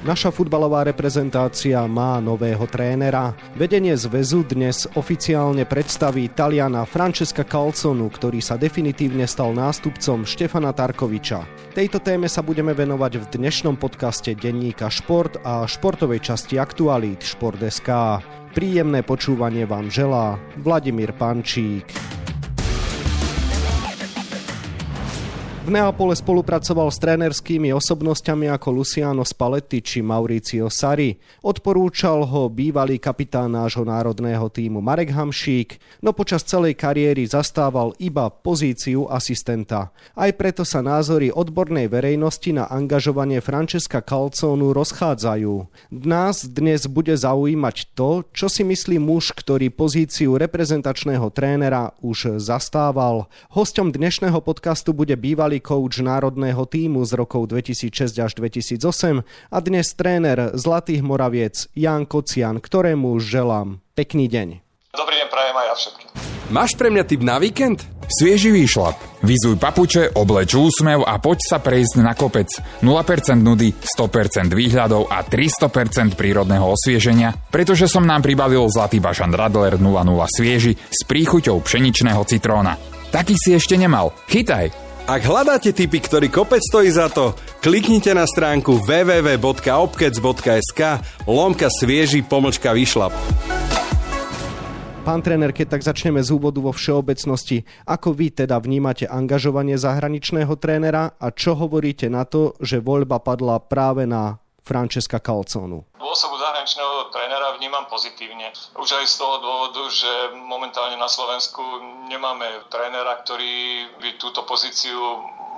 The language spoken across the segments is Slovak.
Naša futbalová reprezentácia má nového trénera. Vedenie zväzu dnes oficiálne predstaví Taliana Francesca Calzonu, ktorý sa definitívne stal nástupcom Štefana Tarkoviča. Tejto téme sa budeme venovať v dnešnom podcaste denníka Šport a športovej časti Aktualít Šport.sk. Príjemné počúvanie vám želá Vladimír Pančík. V Neapole spolupracoval s trénerskými osobnosťami ako Luciano Spalletti či Mauricio Sari. Odporúčal ho bývalý kapitán nášho národného týmu Marek Hamšík, no počas celej kariéry zastával iba pozíciu asistenta. Aj preto sa názory odbornej verejnosti na angažovanie Francesca Calcónu rozchádzajú. Nás dnes bude zaujímať to, čo si myslí muž, ktorý pozíciu reprezentačného trénera už zastával. Hosťom dnešného podcastu bude bývalý coach národného týmu z rokov 2006 až 2008 a dnes tréner Zlatých Moraviec Jan Kocian, ktorému želám pekný deň. Dobrý deň, prajem aj ja všetkým. Máš pre mňa tip na víkend? Svieži výšlap. Vyzuj papuče, obleč úsmev a poď sa prejsť na kopec. 0% nudy, 100% výhľadov a 300% prírodného osvieženia, pretože som nám pribavil Zlatý bažan Radler 00 svieži s príchuťou pšeničného citróna. Taký si ešte nemal. Chytaj! Ak hľadáte typy, ktorý kopec stojí za to, kliknite na stránku www.obkec.sk lomka svieži pomlčka vyšlap. Pán tréner, keď tak začneme z úvodu vo všeobecnosti, ako vy teda vnímate angažovanie zahraničného trénera a čo hovoríte na to, že voľba padla práve na Francesca Calzonu? Osobu zahraničného trénera vnímam pozitívne. Už aj z toho dôvodu, že momentálne na Slovensku nemáme trénera, ktorý by túto pozíciu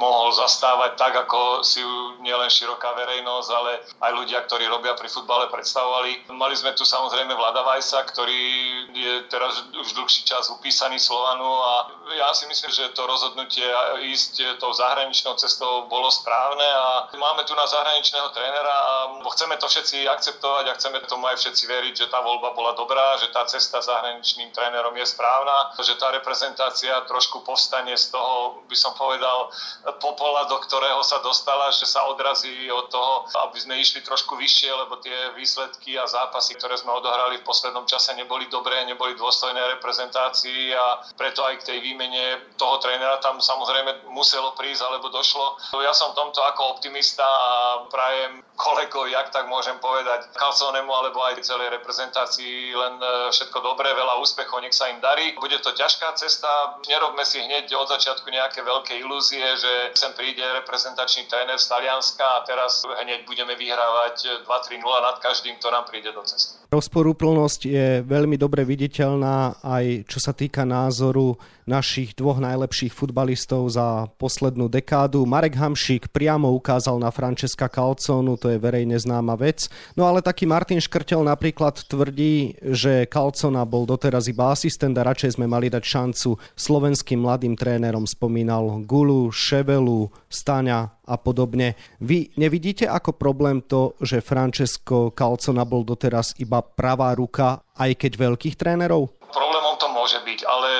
mohol zastávať tak, ako si ju nielen široká verejnosť, ale aj ľudia, ktorí robia pri futbale, predstavovali. Mali sme tu samozrejme Vlada Vajsa, ktorý je teraz už dlhší čas upísaný Slovanu a ja si myslím, že to rozhodnutie ísť tou zahraničnou cestou bolo správne a máme tu na zahraničného trénera a chceme to všetci akceptovať a chceme tomu aj všetci veriť, že tá voľba bola dobrá, že tá cesta zahraničným trénerom je správna, že tá reprezentácia trošku povstane z toho, by som povedal, popola, do ktorého sa dostala, že sa odrazí od toho, aby sme išli trošku vyššie, lebo tie výsledky a zápasy, ktoré sme odohrali v poslednom čase, neboli dobré, neboli dôstojné reprezentácii a preto aj k tej výmene toho trénera tam samozrejme muselo prísť alebo došlo. Ja som v tomto ako optimista a prajem kolegov, jak tak môžem povedať, Calzonemu alebo aj celej reprezentácii len e, všetko dobré, veľa úspechov, nech sa im darí. Bude to ťažká cesta, nerobme si hneď od začiatku nejaké veľké ilúzie, že sem príde reprezentačný tréner z Talianska a teraz hneď budeme vyhrávať 2-3-0 nad každým, kto nám príde do cesty. Rozporúplnosť je veľmi dobre viditeľná aj čo sa týka názoru našich dvoch najlepších futbalistov za poslednú dekádu. Marek Hamšík priamo ukázal na Francesca Calconu, to je verejne známa vec. No ale taký Martin Škrtel napríklad tvrdí, že Calcona bol doteraz iba asistent a radšej sme mali dať šancu slovenským mladým trénerom. Spomínal Gulu, Ševelu, Staňa a podobne. Vy nevidíte ako problém to, že Francesco Calcona bol doteraz iba pravá ruka aj keď veľkých trénerov? Problémom to môže byť, ale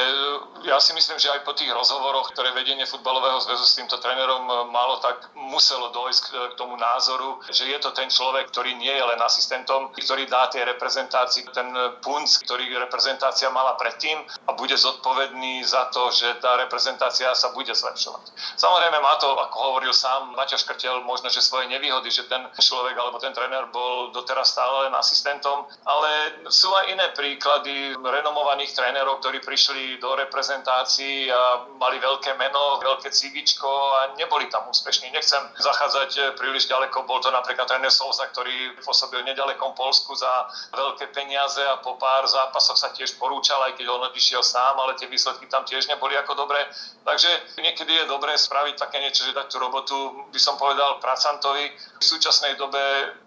ja si myslím, že aj po tých rozhovoroch, ktoré vedenie futbalového zväzu s týmto trénerom e, malo, tak muselo dojsť k tomu názoru, že je to ten človek, ktorý nie je len asistentom, ktorý dá tej reprezentácii ten punc, ktorý reprezentácia mala predtým a bude zodpovedný za to, že tá reprezentácia sa bude zlepšovať. Samozrejme má to, ako hovoril sám Maťo Škrtel, možno, že svoje nevýhody, že ten človek alebo ten tréner bol doteraz stále len asistentom, ale sú aj iné príklady renomovaných trénerov, ktorí prišli do reprezentácie prezentácií a mali veľké meno, veľké civičko a neboli tam úspešní. Nechcem zachádzať eh, príliš ďaleko, bol to napríklad tréner Souza, ktorý pôsobil nedalekom Polsku za veľké peniaze a po pár zápasoch sa tiež porúčal, aj keď on odišiel sám, ale tie výsledky tam tiež neboli ako dobré. Takže niekedy je dobré spraviť také niečo, že dať tú robotu, by som povedal, pracantovi. V súčasnej dobe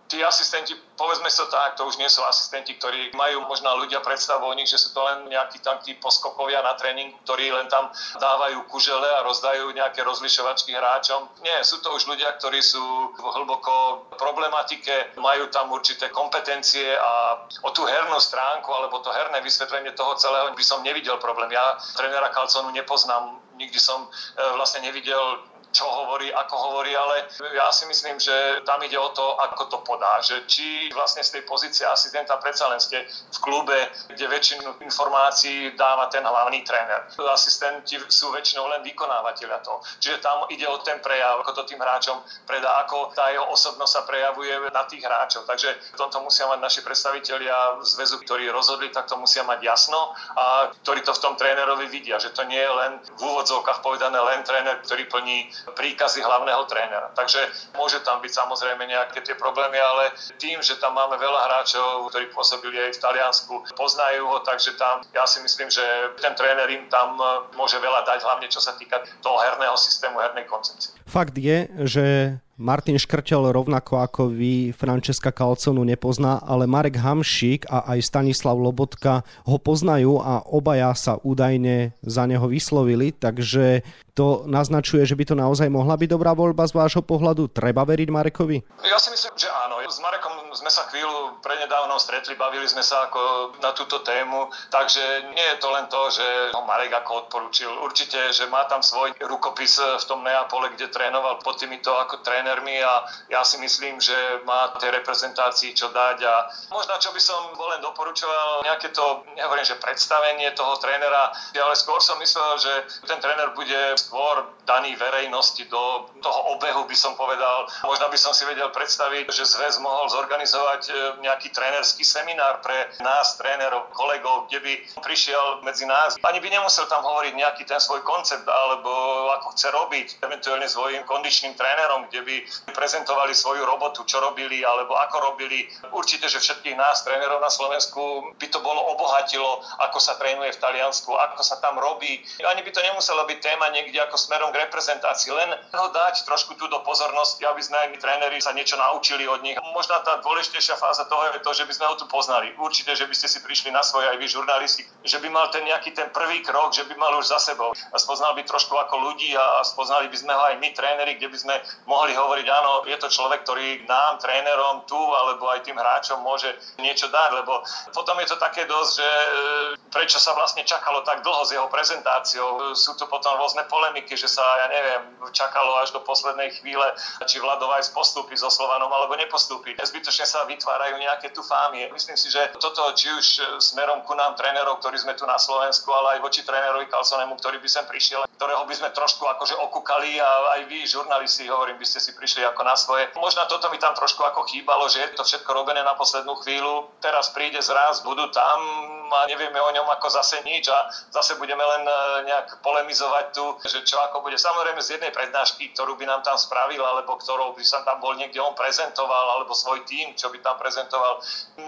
tí asistenti, povedzme sa tak, to už nie sú asistenti, ktorí majú možno ľudia predstavu o nich, že sú to len nejakí tam tí poskokovia na tréning, ktorí len tam dávajú kužele a rozdajú nejaké rozlišovačky hráčom. Nie, sú to už ľudia, ktorí sú hlboko problematike, majú tam určité kompetencie a o tú hernú stránku alebo to herné vysvetlenie toho celého by som nevidel problém. Ja trénera Kalconu nepoznám, nikdy som e, vlastne nevidel čo hovorí, ako hovorí, ale ja si myslím, že tam ide o to, ako to podá. Že či vlastne z tej pozície asistenta predsa len ste v klube, kde väčšinu informácií dáva ten hlavný tréner. Asistenti sú väčšinou len vykonávateľia toho. Čiže tam ide o ten prejav, ako to tým hráčom predá, ako tá jeho osobnosť sa prejavuje na tých hráčov. Takže v tomto musia mať naši predstavitelia zväzu, ktorí rozhodli, tak to musia mať jasno a ktorí to v tom trénerovi vidia, že to nie je len v úvodzovkách povedané len tréner, ktorý plní príkazy hlavného trénera. Takže môže tam byť samozrejme nejaké tie problémy, ale tým, že tam máme veľa hráčov, ktorí pôsobili aj v Taliansku, poznajú ho, takže tam ja si myslím, že ten tréner im tam môže veľa dať, hlavne čo sa týka toho herného systému, hernej koncepcie. Fakt je, že Martin Škrtel rovnako ako vy Francesca Calconu nepozná, ale Marek Hamšík a aj Stanislav Lobotka ho poznajú a obaja sa údajne za neho vyslovili, takže to naznačuje, že by to naozaj mohla byť dobrá voľba z vášho pohľadu. Treba veriť Marekovi? Ja si myslím, že áno. S Marekom sme sa chvíľu prednedávno stretli, bavili sme sa ako na túto tému, takže nie je to len to, že ho Marek ako odporučil. Určite, že má tam svoj rukopis v tom Neapole, kde trénoval pod týmito ako trénermi a ja si myslím, že má tej reprezentácii čo dať a možno čo by som bol len doporučoval nejaké to, nehovorím, že predstavenie toho trénera, ale skôr som myslel, že ten tréner bude skôr daný verejnosti do toho obehu, by som povedal. Možno by som si vedel predstaviť, že zväz mohol zorganizovať e, nejaký trénerský seminár pre nás, trénerov, kolegov, kde by prišiel medzi nás. Ani by nemusel tam hovoriť nejaký ten svoj koncept, alebo ako chce robiť, eventuálne svojim kondičným trénerom, kde by prezentovali svoju robotu, čo robili, alebo ako robili. Určite, že všetkých nás, trénerov na Slovensku, by to bolo obohatilo, ako sa trénuje v Taliansku, ako sa tam robí. Ani by to nemusela byť téma niekde ako smerom k reprezentácii. Len ho dať trošku tu do pozornosti, aby sme aj my tréneri sa niečo naučili od nich. Možno tá dôležitejšia fáza toho je to, že by sme ho tu poznali. Určite, že by ste si prišli na svoje aj vy žurnalisti, že by mal ten nejaký ten prvý krok, že by mal už za sebou. A spoznal by trošku ako ľudí a spoznali by sme ho aj my tréneri, kde by sme mohli hovoriť, áno, je to človek, ktorý nám, trénerom tu alebo aj tým hráčom môže niečo dať, lebo potom je to také dosť, že e, prečo sa vlastne čakalo tak dlho s jeho prezentáciou. Sú to potom rôzne pole polemiky, že sa, ja neviem, čakalo až do poslednej chvíle, či Vladovaj postupí so Slovanom alebo nepostupí. Zbytočne sa vytvárajú nejaké tu fámy. Myslím si, že toto či už smerom ku nám trénerov, ktorí sme tu na Slovensku, ale aj voči trénerovi Kalsonemu, ktorý by sem prišiel, ktorého by sme trošku akože okúkali a aj vy, žurnalisti, hovorím, by ste si prišli ako na svoje. Možno toto mi tam trošku ako chýbalo, že je to všetko robené na poslednú chvíľu. Teraz príde zraz, budú tam a nevieme o ňom ako zase nič a zase budeme len e, nejak polemizovať tu, že čo ako bude. Samozrejme z jednej prednášky, ktorú by nám tam spravil, alebo ktorou by sa tam bol niekde on prezentoval, alebo svoj tým, čo by tam prezentoval,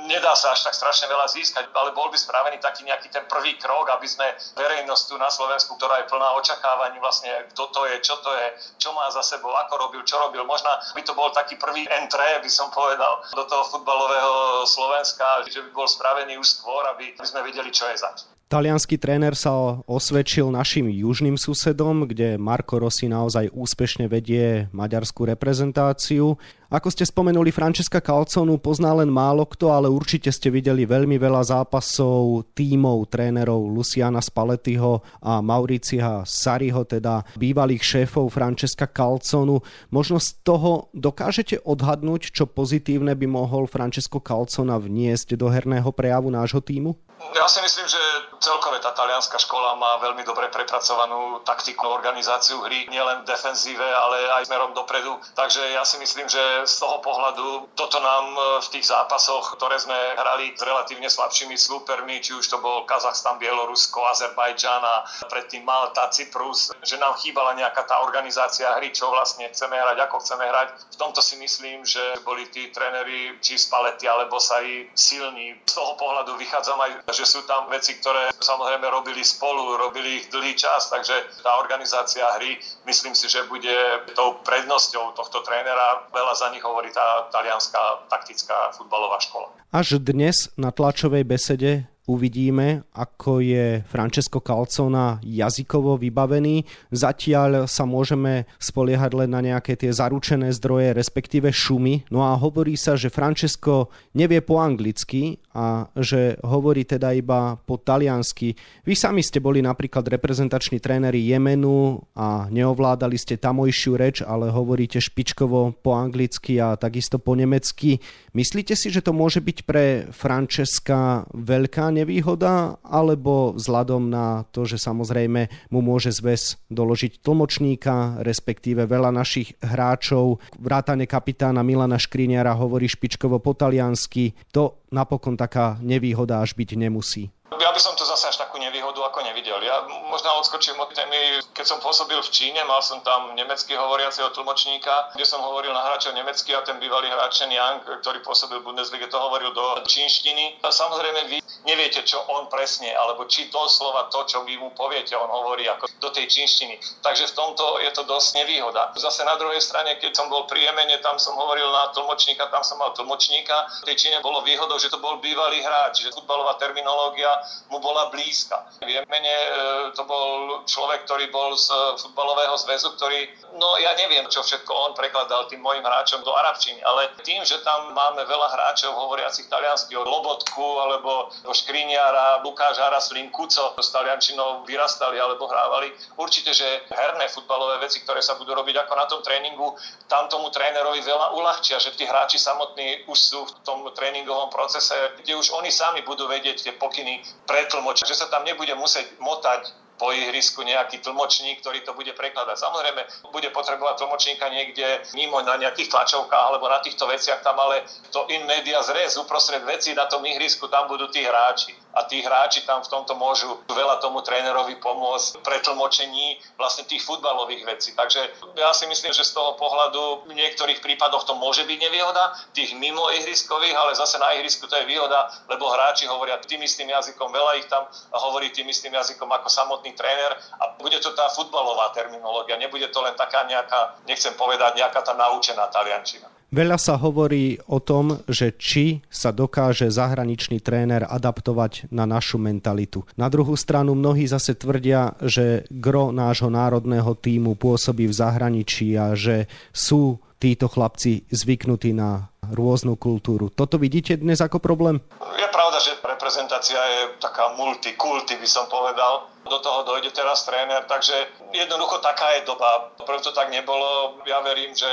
nedá sa až tak strašne veľa získať, ale bol by spravený taký nejaký ten prvý krok, aby sme verejnosť tu na Slovensku, ktorá je plná očakávaní, vlastne kto to je, čo to je, čo má za sebou, ako robil, čo robil. Možno by to bol taký prvý entré, by som povedal, do toho futbalového Slovenska, že by bol spravený už skôr, aby sme vedeli, čo je zač. Talianský tréner sa osvedčil našim južným susedom, kde Marco Rossi naozaj úspešne vedie maďarskú reprezentáciu. Ako ste spomenuli, Francesca Calconu pozná len málo kto, ale určite ste videli veľmi veľa zápasov tímov trénerov Luciana Spallettiho a Mauricia Sariho, teda bývalých šéfov Francesca Calconu. Možno z toho dokážete odhadnúť, čo pozitívne by mohol Francesco Calcona vniesť do herného prejavu nášho týmu? Ja si myslím, že celkové tá talianská škola má veľmi dobre prepracovanú taktickú organizáciu hry, nielen v defenzíve, ale aj smerom dopredu. Takže ja si myslím, že z toho pohľadu toto nám e, v tých zápasoch, ktoré sme hrali s relatívne slabšími súpermi, či už to bol Kazachstan, Bielorusko, Azerbajdžan a predtým Malta, Cyprus, že nám chýbala nejaká tá organizácia hry, čo vlastne chceme hrať, ako chceme hrať. V tomto si myslím, že boli tí tréneri, či z palety alebo sa i silní. Z toho pohľadu vychádzam aj že sú tam veci, ktoré samozrejme robili spolu, robili ich dlhý čas, takže tá organizácia hry, myslím si, že bude tou prednosťou tohto trénera. Veľa za nich hovorí tá talianská taktická futbalová škola. Až dnes na tlačovej besede Uvidíme, ako je Francesco Calzona jazykovo vybavený. Zatiaľ sa môžeme spoliehať len na nejaké tie zaručené zdroje, respektíve šumy. No a hovorí sa, že Francesco nevie po anglicky a že hovorí teda iba po taliansky. Vy sami ste boli napríklad reprezentační tréneri Jemenu a neovládali ste tamojšiu reč, ale hovoríte špičkovo po anglicky a takisto po nemecky. Myslíte si, že to môže byť pre Francesca veľká nevýhoda, alebo vzhľadom na to, že samozrejme mu môže zväz doložiť tlmočníka, respektíve veľa našich hráčov, vrátane kapitána Milana Škriniara hovorí špičkovo po taliansky, to napokon taká nevýhoda až byť nemusí. Ja by som to zase až takú nevýhodu ako nevidel. Ja možno odskočím od témy, keď som pôsobil v Číne, mal som tam nemecky hovoriaceho tlmočníka, kde som hovoril na hráčov nemecky a ten bývalý hráč Yang, ktorý pôsobil v Bundesliga, to hovoril do čínštiny. A samozrejme vy neviete, čo on presne, alebo či to slova, to, čo vy mu poviete, on hovorí ako do tej čínštiny. Takže v tomto je to dosť nevýhoda. Zase na druhej strane, keď som bol pri Jemene, tam som hovoril na tlmočníka, tam som mal tlmočníka. V tej Číne bolo výhodou, že to bol bývalý hráč, že futbalová terminológia mu bola blízka. V Jemene e, to bol človek, ktorý bol z futbalového zväzu, ktorý, no ja neviem, čo všetko on prekladal tým mojim hráčom do arabčiny, ale tým, že tam máme veľa hráčov hovoriacich taliansky, od Lobotku alebo do Škriniara, Lukáš Araslín, Kuco s taliančinou vyrastali alebo hrávali. Určite, že herné futbalové veci, ktoré sa budú robiť ako na tom tréningu, tam tomu trénerovi veľa uľahčia, že tí hráči samotní už sú v tom tréningovom procese, kde už oni sami budú vedieť tie pokyny pretlmočiť, že sa tam nebude musieť motať po ihrisku nejaký tlmočník, ktorý to bude prekladať. Samozrejme, bude potrebovať tlmočníka niekde mimo na nejakých tlačovkách alebo na týchto veciach tam, ale to in media zres uprostred veci na tom ihrisku, tam budú tí hráči. A tí hráči tam v tomto môžu veľa tomu trénerovi pomôcť pre tlmočení vlastne tých futbalových vecí. Takže ja si myslím, že z toho pohľadu v niektorých prípadoch to môže byť nevýhoda, tých mimo ihriskových, ale zase na ihrisku to je výhoda, lebo hráči hovoria tým istým jazykom, veľa ich tam hovorí tým istým jazykom ako samotný tréner a bude to tá futbalová terminológia, nebude to len taká nejaká, nechcem povedať, nejaká tá naučená taliančina. Veľa sa hovorí o tom, že či sa dokáže zahraničný tréner adaptovať na našu mentalitu. Na druhú stranu mnohí zase tvrdia, že gro nášho národného týmu pôsobí v zahraničí a že sú títo chlapci zvyknutí na rôznu kultúru. Toto vidíte dnes ako problém? Je pravda, že reprezentácia je taká multikulty, by som povedal do toho dojde teraz tréner, takže jednoducho taká je doba. Prv to tak nebolo, ja verím, že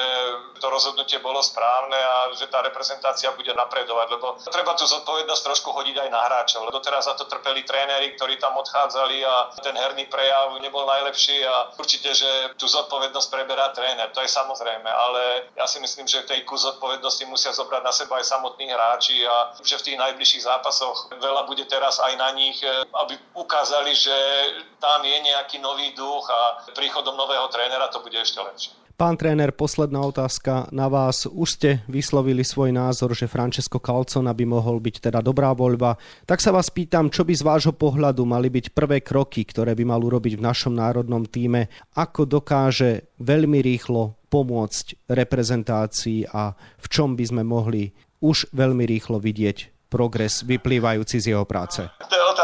to rozhodnutie bolo správne a že tá reprezentácia bude napredovať, lebo treba tú zodpovednosť trošku hodiť aj na hráčov, lebo teraz za to trpeli tréneri, ktorí tam odchádzali a ten herný prejav nebol najlepší a určite, že tú zodpovednosť preberá tréner, to je samozrejme, ale ja si myslím, že tej kus zodpovednosti musia zobrať na seba aj samotní hráči a že v tých najbližších zápasoch veľa bude teraz aj na nich, aby ukázali, že tam je nejaký nový duch a príchodom nového trénera to bude ešte lepšie. Pán tréner, posledná otázka na vás. Už ste vyslovili svoj názor, že Francesco Calcona by mohol byť teda dobrá voľba. Tak sa vás pýtam, čo by z vášho pohľadu mali byť prvé kroky, ktoré by mal urobiť v našom národnom týme, ako dokáže veľmi rýchlo pomôcť reprezentácii a v čom by sme mohli už veľmi rýchlo vidieť progres vyplývajúci z jeho práce?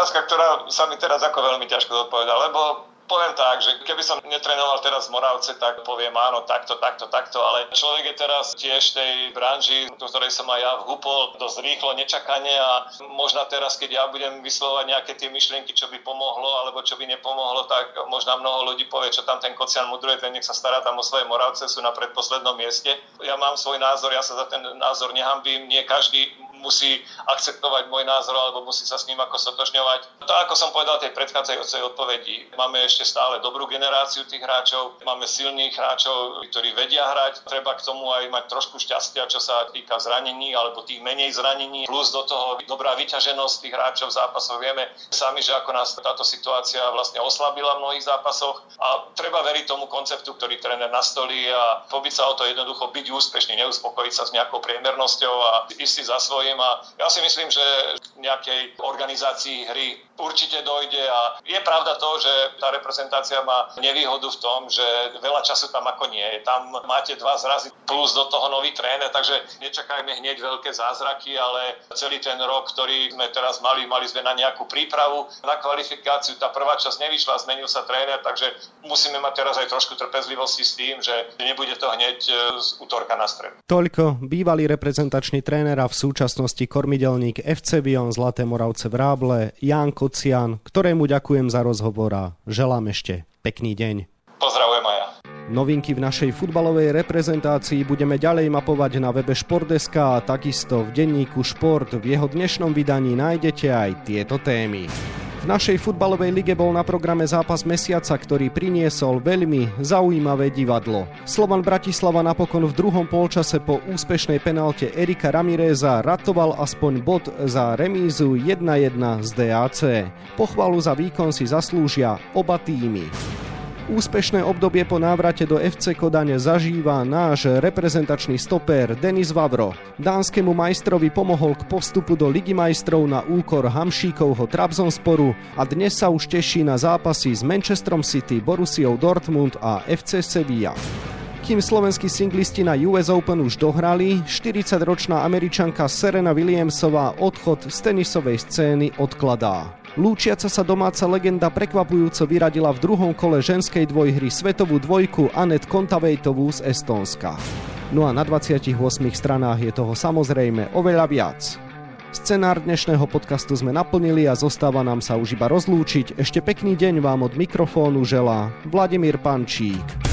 Otázka, ktorá sa mi teraz ako veľmi ťažko odpovedá, lebo poviem tak, že keby som netrenoval teraz v Moravce, tak poviem áno, takto, takto, takto, ale človek je teraz tiež v tej branži, do ktorej som aj ja vhúpol dosť rýchlo, nečakane a možno teraz, keď ja budem vyslovať nejaké tie myšlienky, čo by pomohlo alebo čo by nepomohlo, tak možno mnoho ľudí povie, čo tam ten kocian mudruje, ten nech sa stará tam o svoje Moravce, sú na predposlednom mieste. Ja mám svoj názor, ja sa za ten názor nehambím, nie každý musí akceptovať môj názor alebo musí sa s ním ako sotožňovať. To, ako som povedal tej predchádzajúcej odpovedi, máme ešte stále dobrú generáciu tých hráčov, máme silných hráčov, ktorí vedia hrať. Treba k tomu aj mať trošku šťastia, čo sa týka zranení alebo tých menej zranení. Plus do toho dobrá vyťaženosť tých hráčov zápasov. Vieme sami, že ako nás táto situácia vlastne oslabila v mnohých zápasoch a treba veriť tomu konceptu, ktorý tréner nastolí a pobiť sa o to jednoducho byť úspešný, neuspokojiť sa s nejakou priemernosťou a istý za svoje hovorím a ja si myslím, že nejakej organizácii hry určite dojde a je pravda to, že tá reprezentácia má nevýhodu v tom, že veľa času tam ako nie je. Tam máte dva zrazy plus do toho nový tréner, takže nečakajme hneď veľké zázraky, ale celý ten rok, ktorý sme teraz mali, mali sme na nejakú prípravu, na kvalifikáciu, tá prvá časť nevyšla, zmenil sa tréner, takže musíme mať teraz aj trošku trpezlivosti s tým, že nebude to hneď e, z útorka na stredu. Toľko bývalý reprezentačný tréner a v súčasnosti kormidelník FC Bion Zlaté Moravce Vráble Jan Kocian, ktorému ďakujem za rozhovor a želám ešte pekný deň. Pozdravujem aj ja. Novinky v našej futbalovej reprezentácii budeme ďalej mapovať na webe Športeska a takisto v denníku Šport. V jeho dnešnom vydaní nájdete aj tieto témy. V našej futbalovej lige bol na programe zápas mesiaca, ktorý priniesol veľmi zaujímavé divadlo. Slovan Bratislava napokon v druhom polčase po úspešnej penalte Erika Ramireza ratoval aspoň bod za remízu 1-1 z DAC. Pochvalu za výkon si zaslúžia oba týmy. Úspešné obdobie po návrate do FC Kodane zažíva náš reprezentačný stoper Denis Vavro. Dánskemu majstrovi pomohol k postupu do Ligy majstrov na úkor Hamšíkovho Trabzonsporu a dnes sa už teší na zápasy s Manchesterom City, Borussiou Dortmund a FC Sevilla. Kým slovenskí singlisti na US Open už dohrali, 40-ročná američanka Serena Williamsová odchod z tenisovej scény odkladá. Lúčiaca sa domáca legenda prekvapujúco vyradila v druhom kole ženskej dvojhry svetovú dvojku Anet Kontavejtovú z Estónska. No a na 28 stranách je toho samozrejme oveľa viac. Scenár dnešného podcastu sme naplnili a zostáva nám sa už iba rozlúčiť. Ešte pekný deň vám od mikrofónu želá Vladimír Pančík.